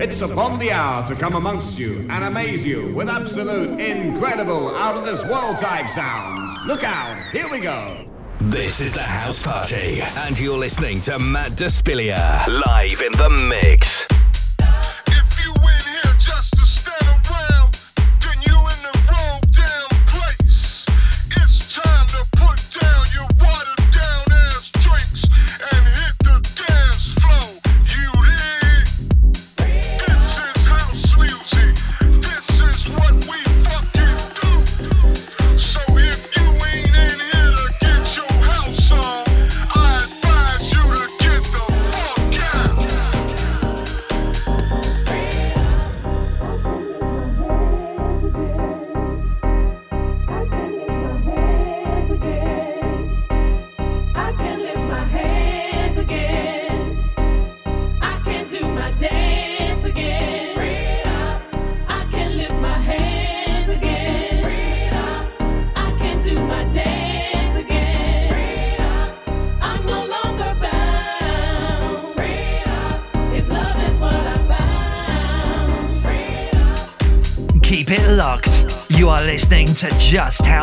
It's upon the hour to come amongst you and amaze you with absolute, incredible, out of this world type sounds. Look out, here we go. This is the house party, and you're listening to Matt Despelia live in the mix.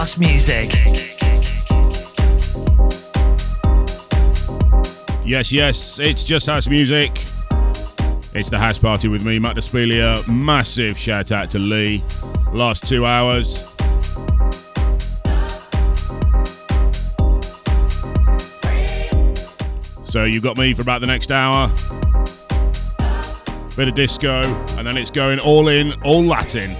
House Music. Yes, yes, it's Just House Music. It's the house party with me, Matt Despelia. Massive shout out to Lee. Last two hours. So you've got me for about the next hour. Bit of disco, and then it's going all in, all Latin.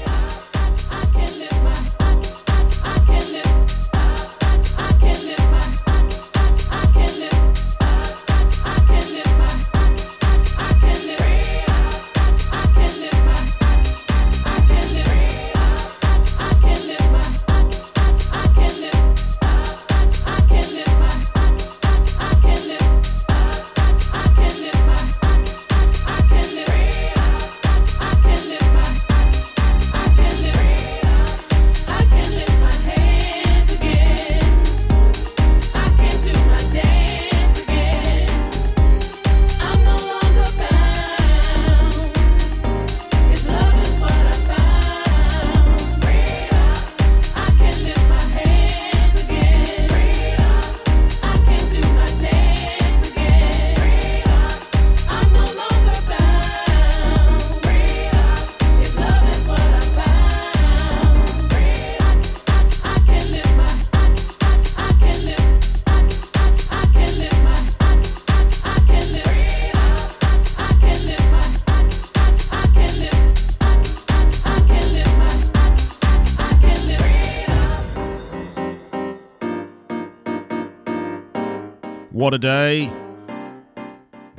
What a day.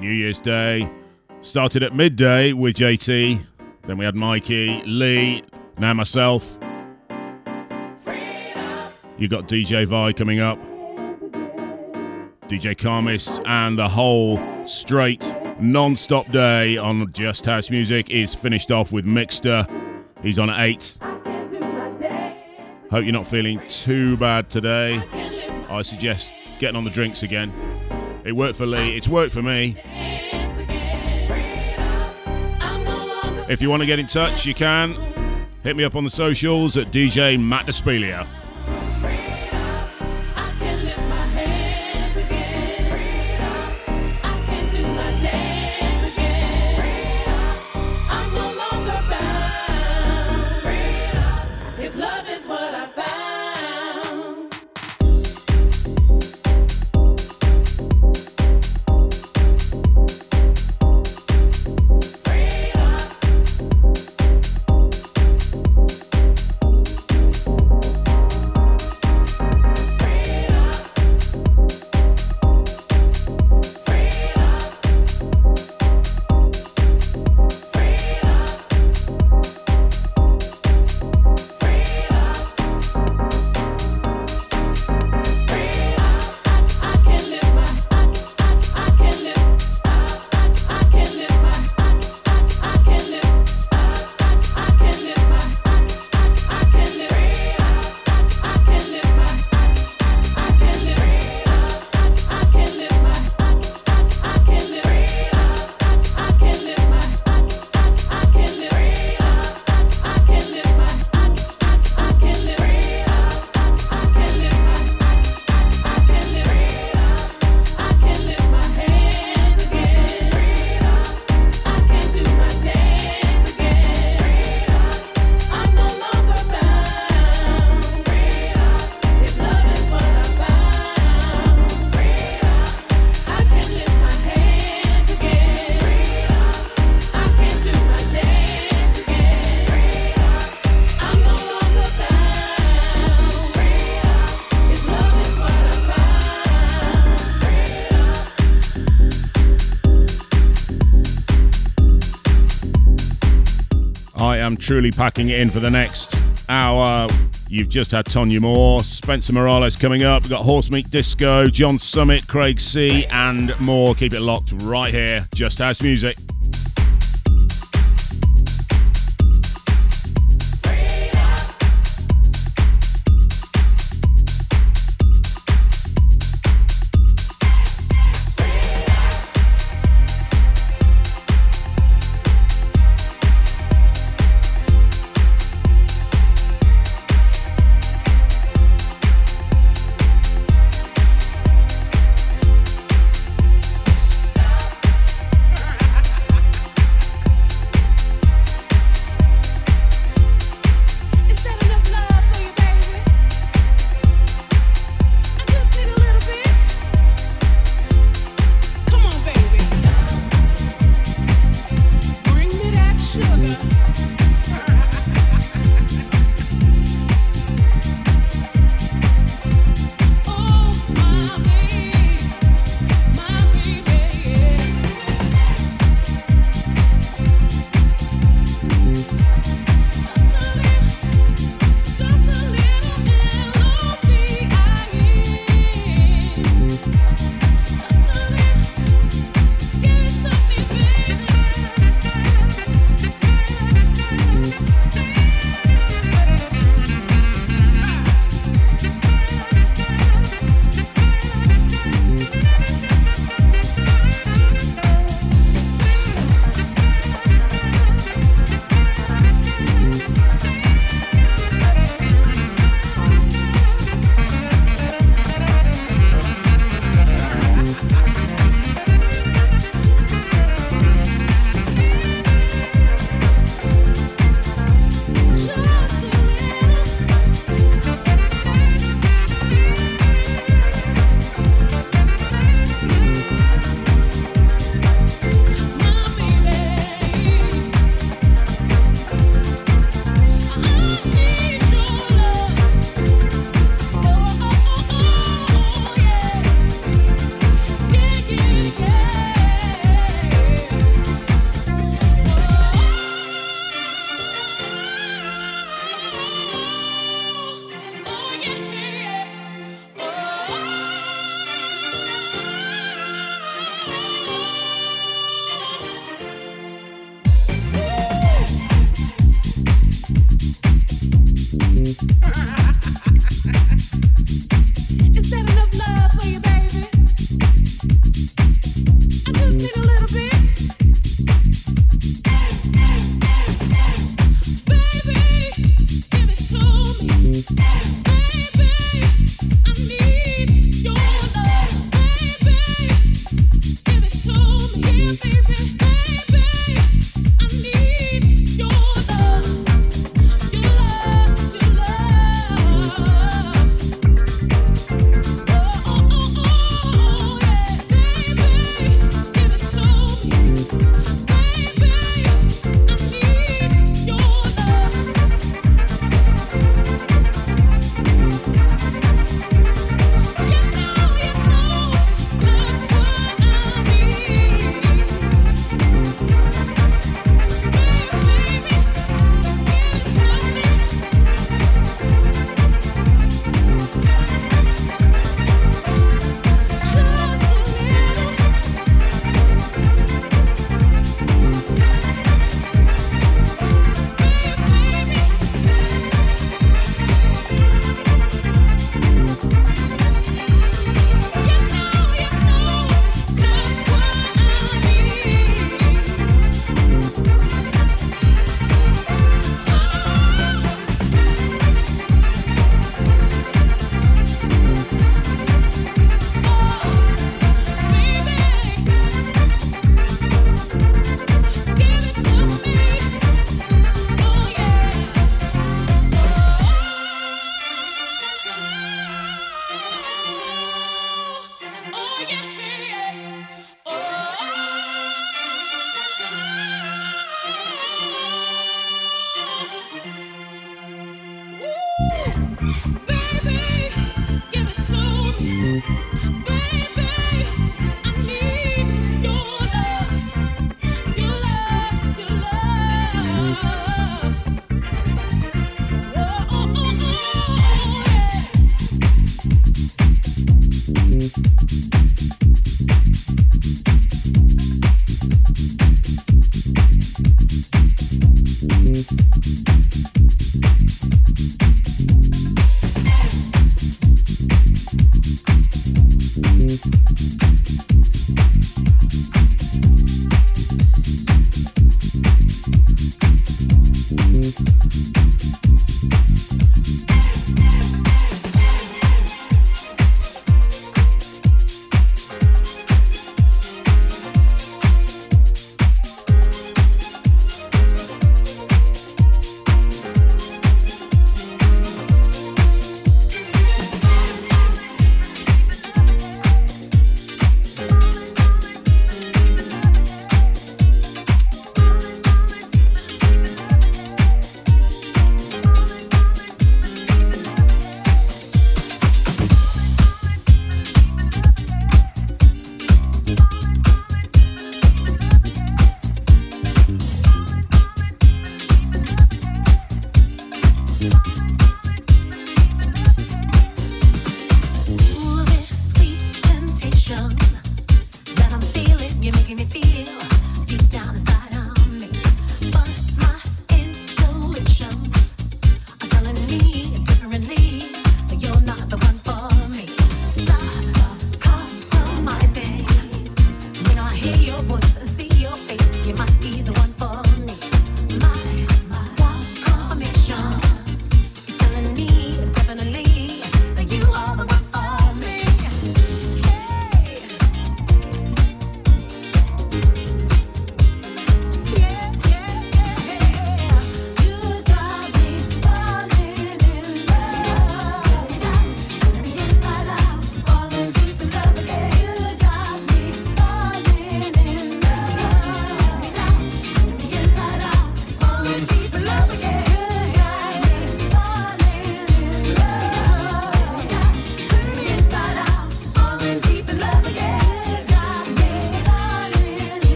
New Year's Day. Started at midday with JT. Then we had Mikey, Lee, now myself. You got DJ Vi coming up. DJ Karmist and the whole straight non-stop day on Just House Music is finished off with Mixter. He's on 8. Hope you're not feeling too bad today. I suggest getting on the drinks again. It worked for Lee, it's worked for me. If you want to get in touch, you can. Hit me up on the socials at DJ Matt Despelia. Truly packing it in for the next hour. You've just had Tonya Moore, Spencer Morales coming up. We've got Horse Meat Disco, John Summit, Craig C, and more. Keep it locked right here. Just House Music.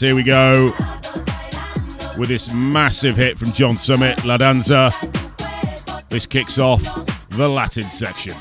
Here we go. With this massive hit from John Summit, La Danza. This kicks off the Latin section.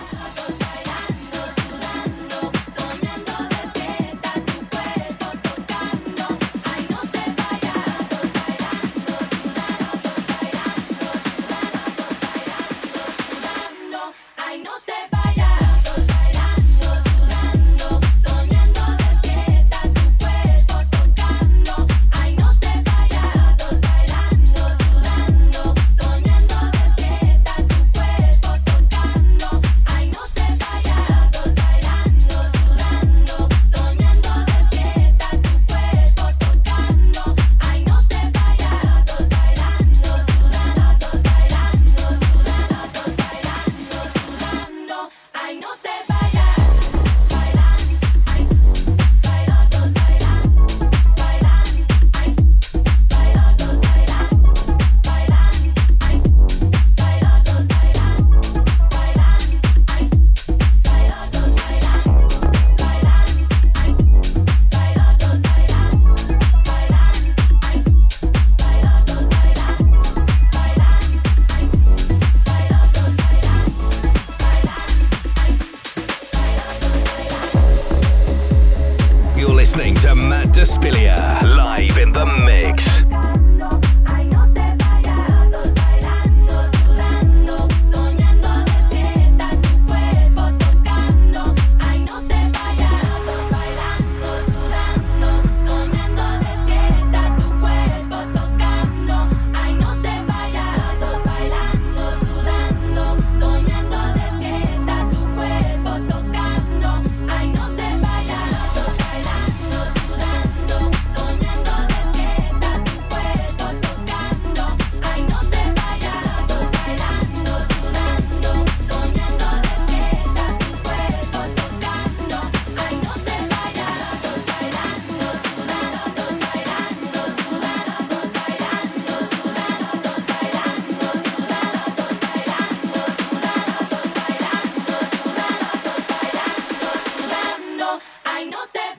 Ay, no te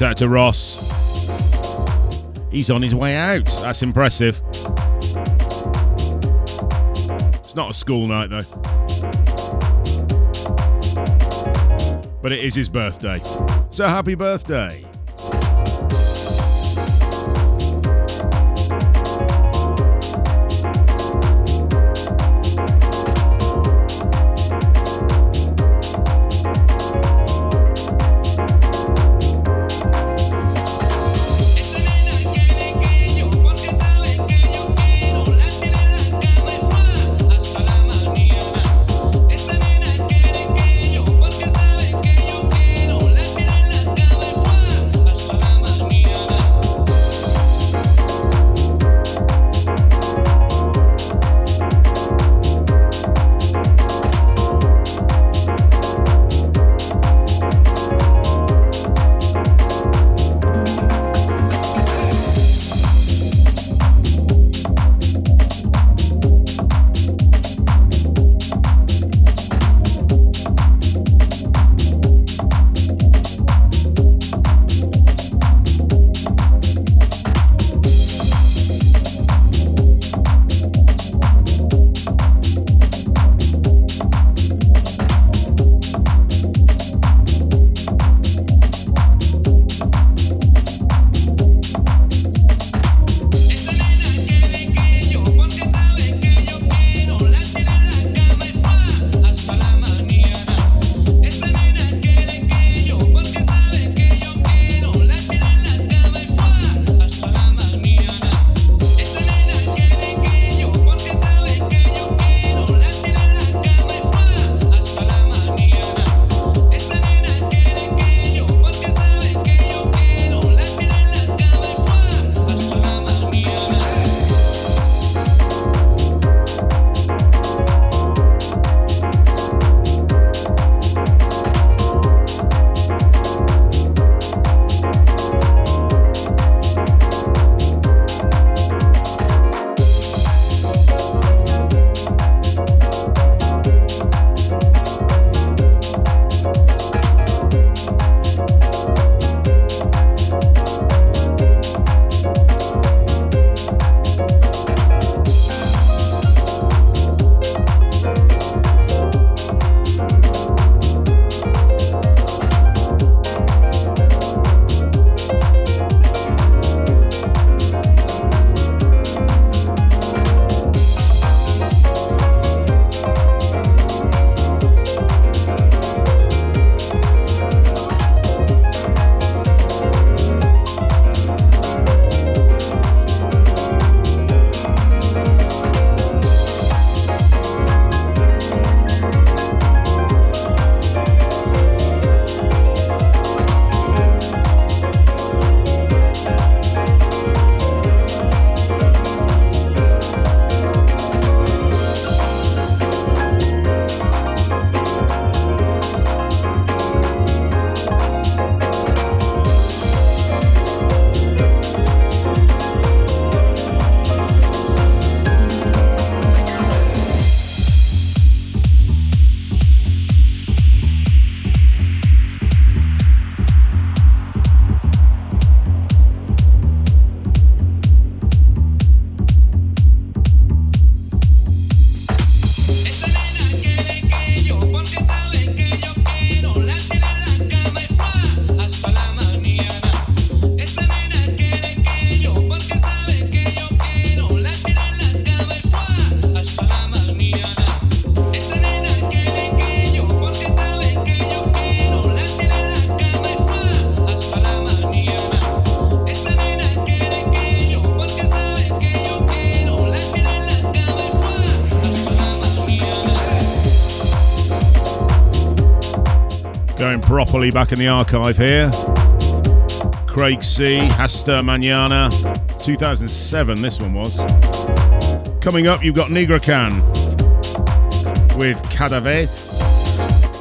Shout out to Ross. He's on his way out. That's impressive. It's not a school night though. But it is his birthday. So happy birthday. Back in the archive here. Craig C, Hasta Manana, 2007, this one was. Coming up, you've got Negrocan with Cada Vez,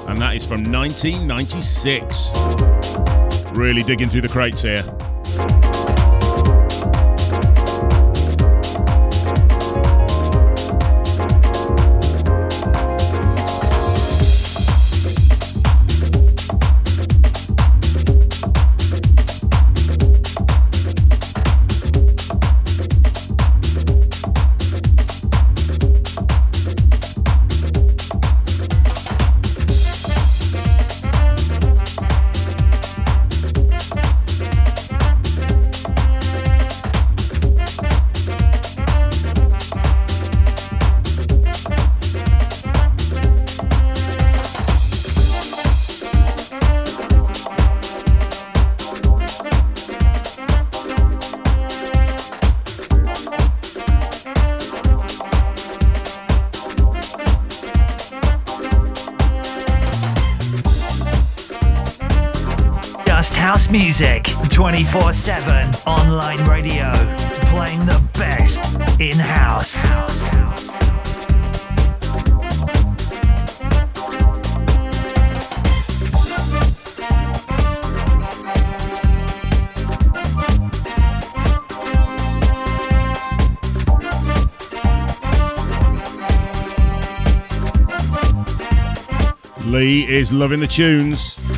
and that is from 1996. Really digging through the crates here. 7 online radio, playing the best in house. Lee is loving the tunes.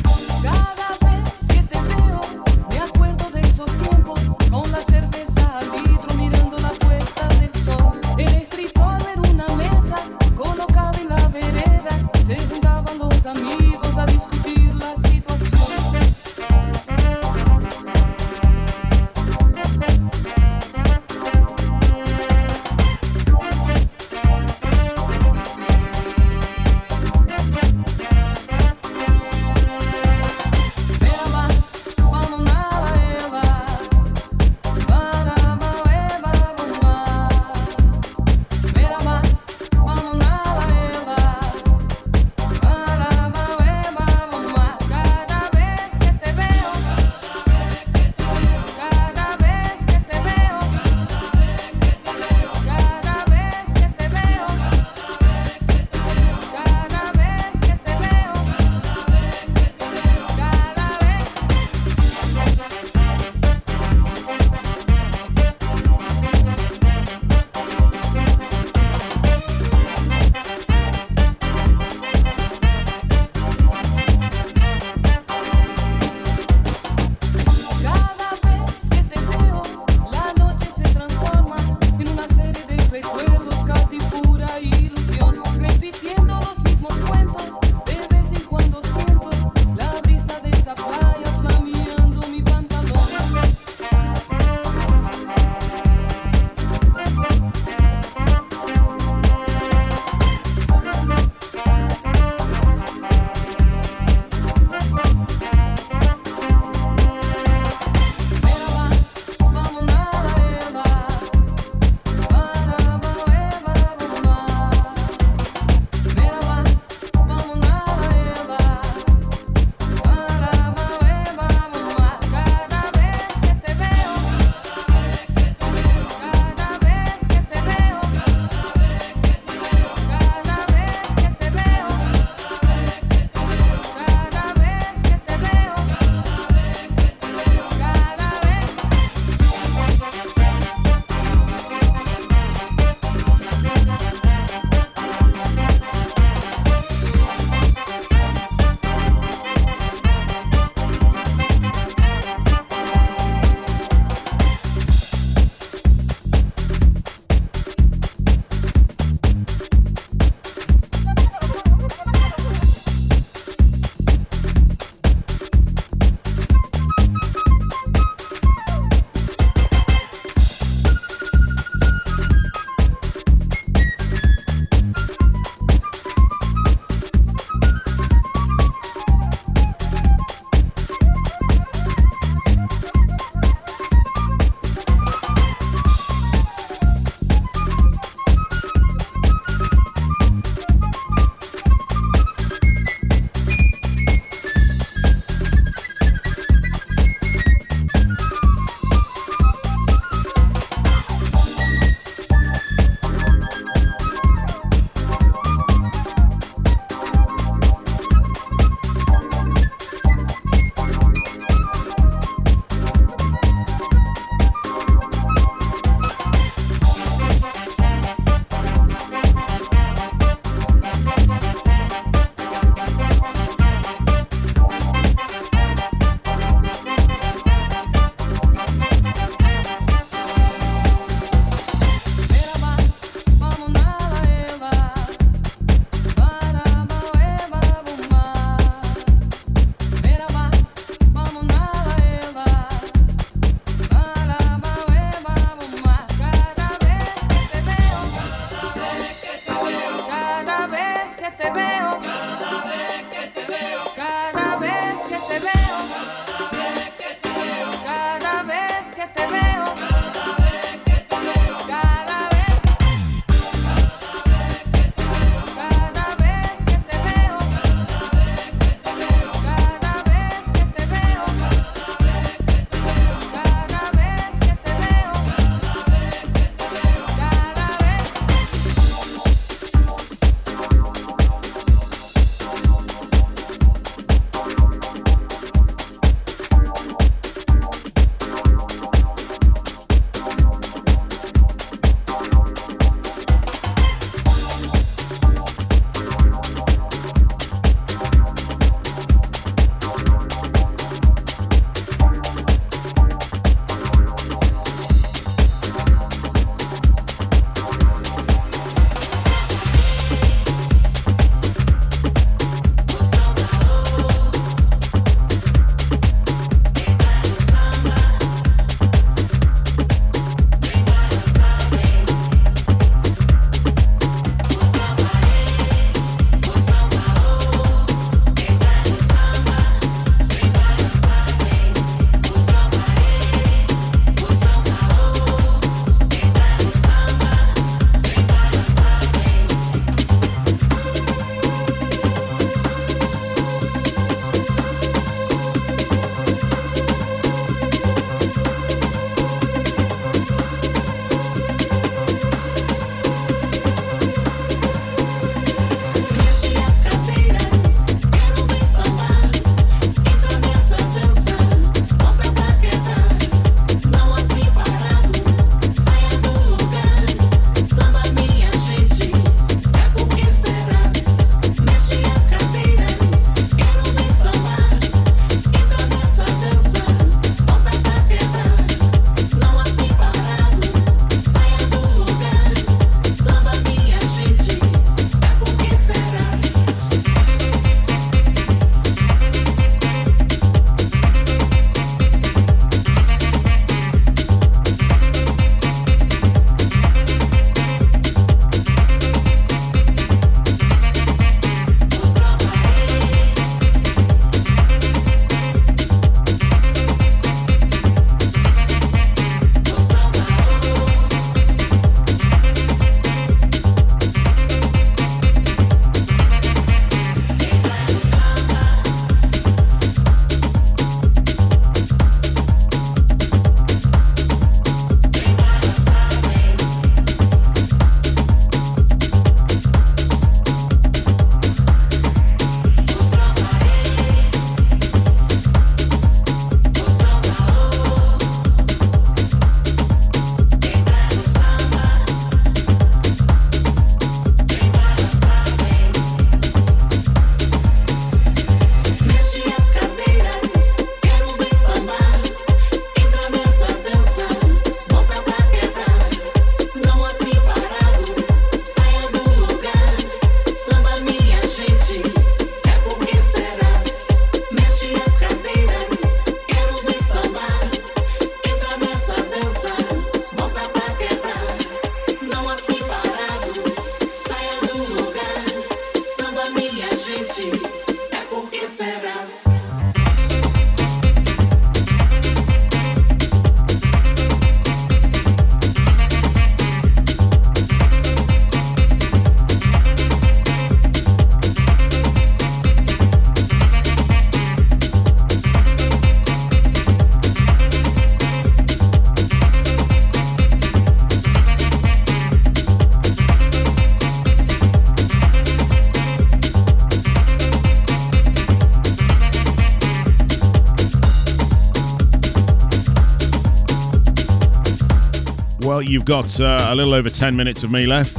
You've got uh, a little over 10 minutes of me left.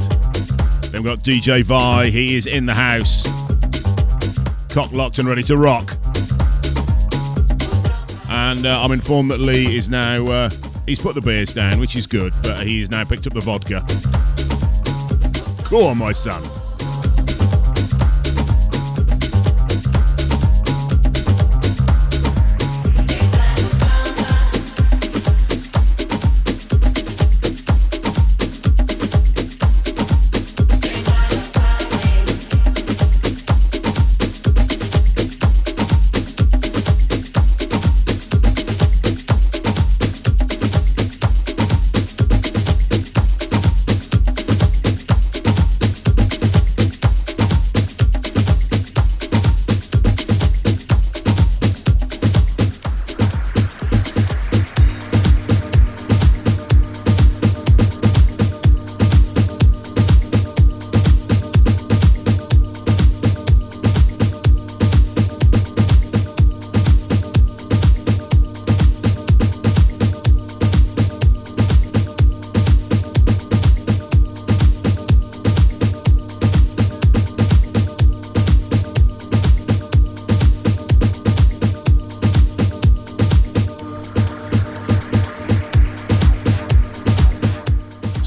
Then we've got DJ Vi. He is in the house. Cock locked and ready to rock. And uh, I'm informed that Lee is now. Uh, he's put the beers down, which is good, but he's now picked up the vodka. Go on, my son.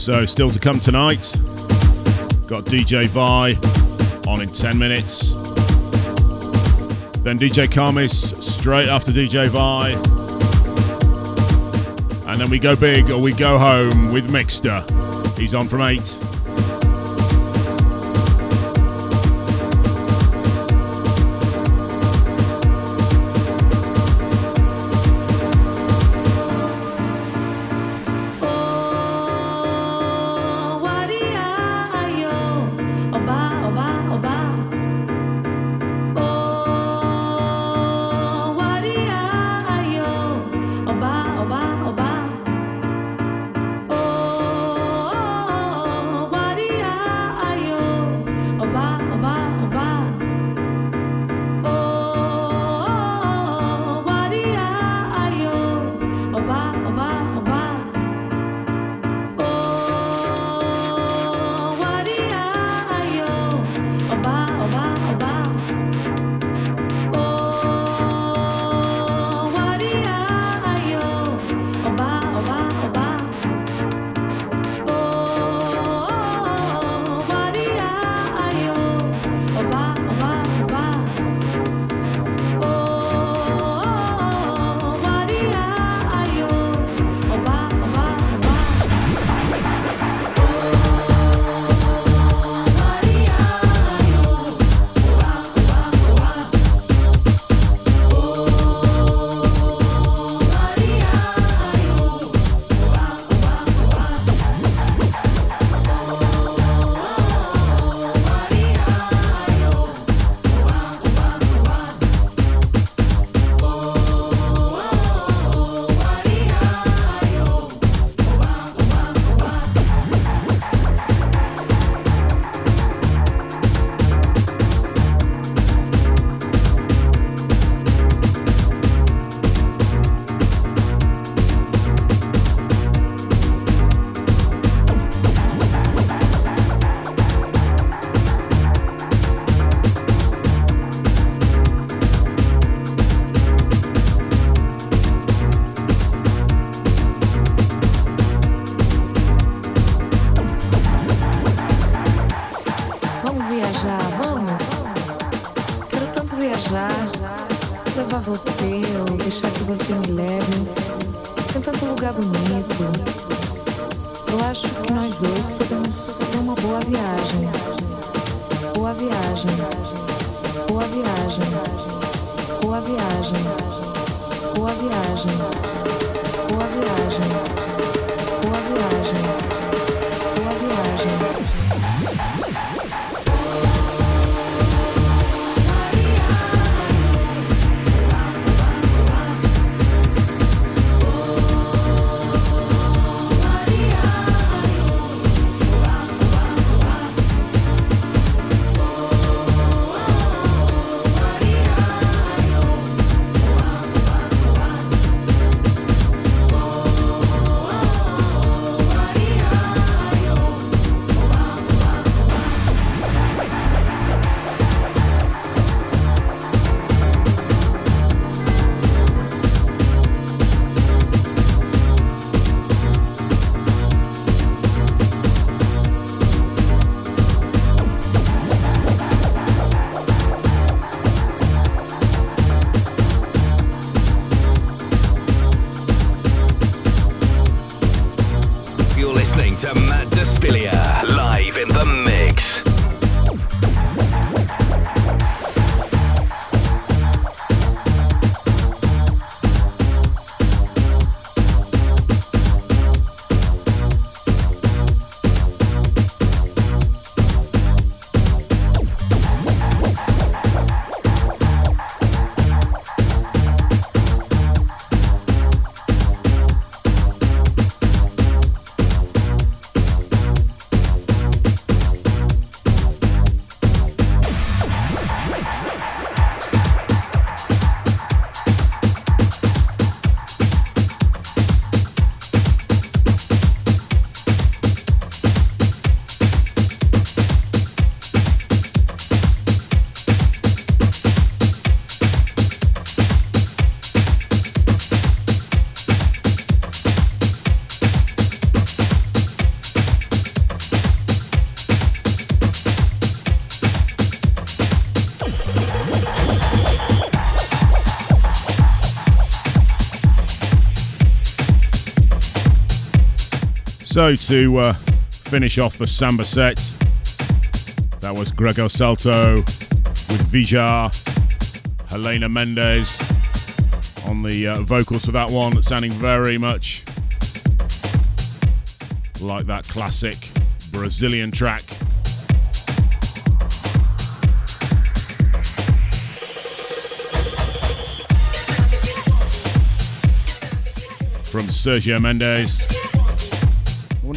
So, still to come tonight. Got DJ Vi on in 10 minutes. Then DJ Karmis straight after DJ Vi. And then we go big or we go home with Mixter. He's on from 8. So to uh, finish off the samba set, that was Gregor Salto with Vijar, Helena Mendes on the uh, vocals for that one, sounding very much like that classic Brazilian track. From Sergio Mendes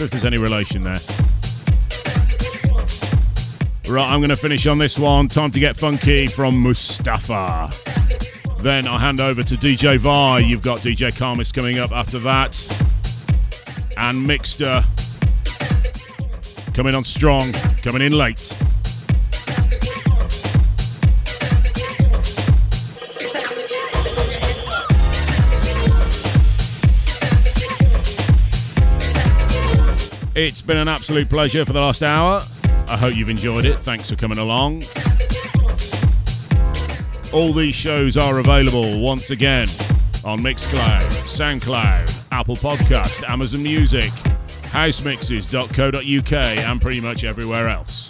wonder if there's any relation there. Right, I'm going to finish on this one. Time to get funky from Mustafa. Then I'll hand over to DJ Vi. You've got DJ Karmis coming up after that. And Mixter coming on strong, coming in late. It's been an absolute pleasure for the last hour. I hope you've enjoyed it. Thanks for coming along. All these shows are available once again on Mixcloud, SoundCloud, Apple Podcast, Amazon Music, housemixes.co.uk, and pretty much everywhere else.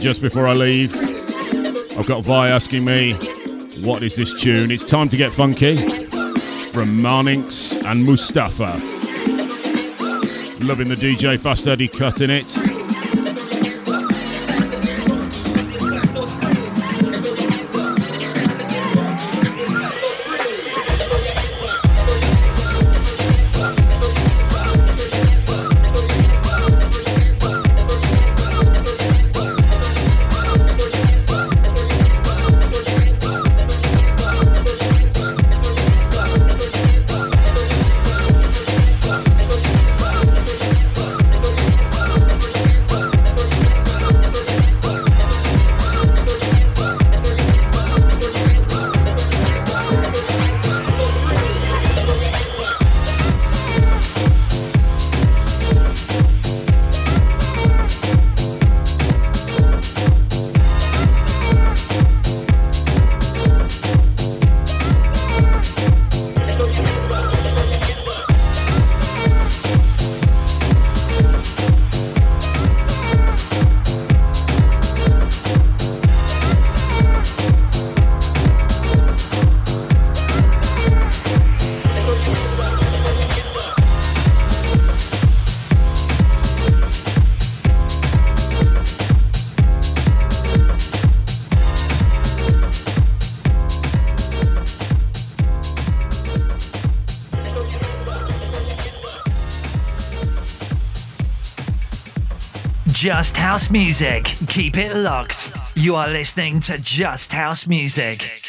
Just before I leave, I've got Vi asking me, what is this tune? It's time to get funky. from Marninx and Mustafa. Loving the DJ Fast Eddie cut in it. Just House Music. Keep it locked. You are listening to Just House Music.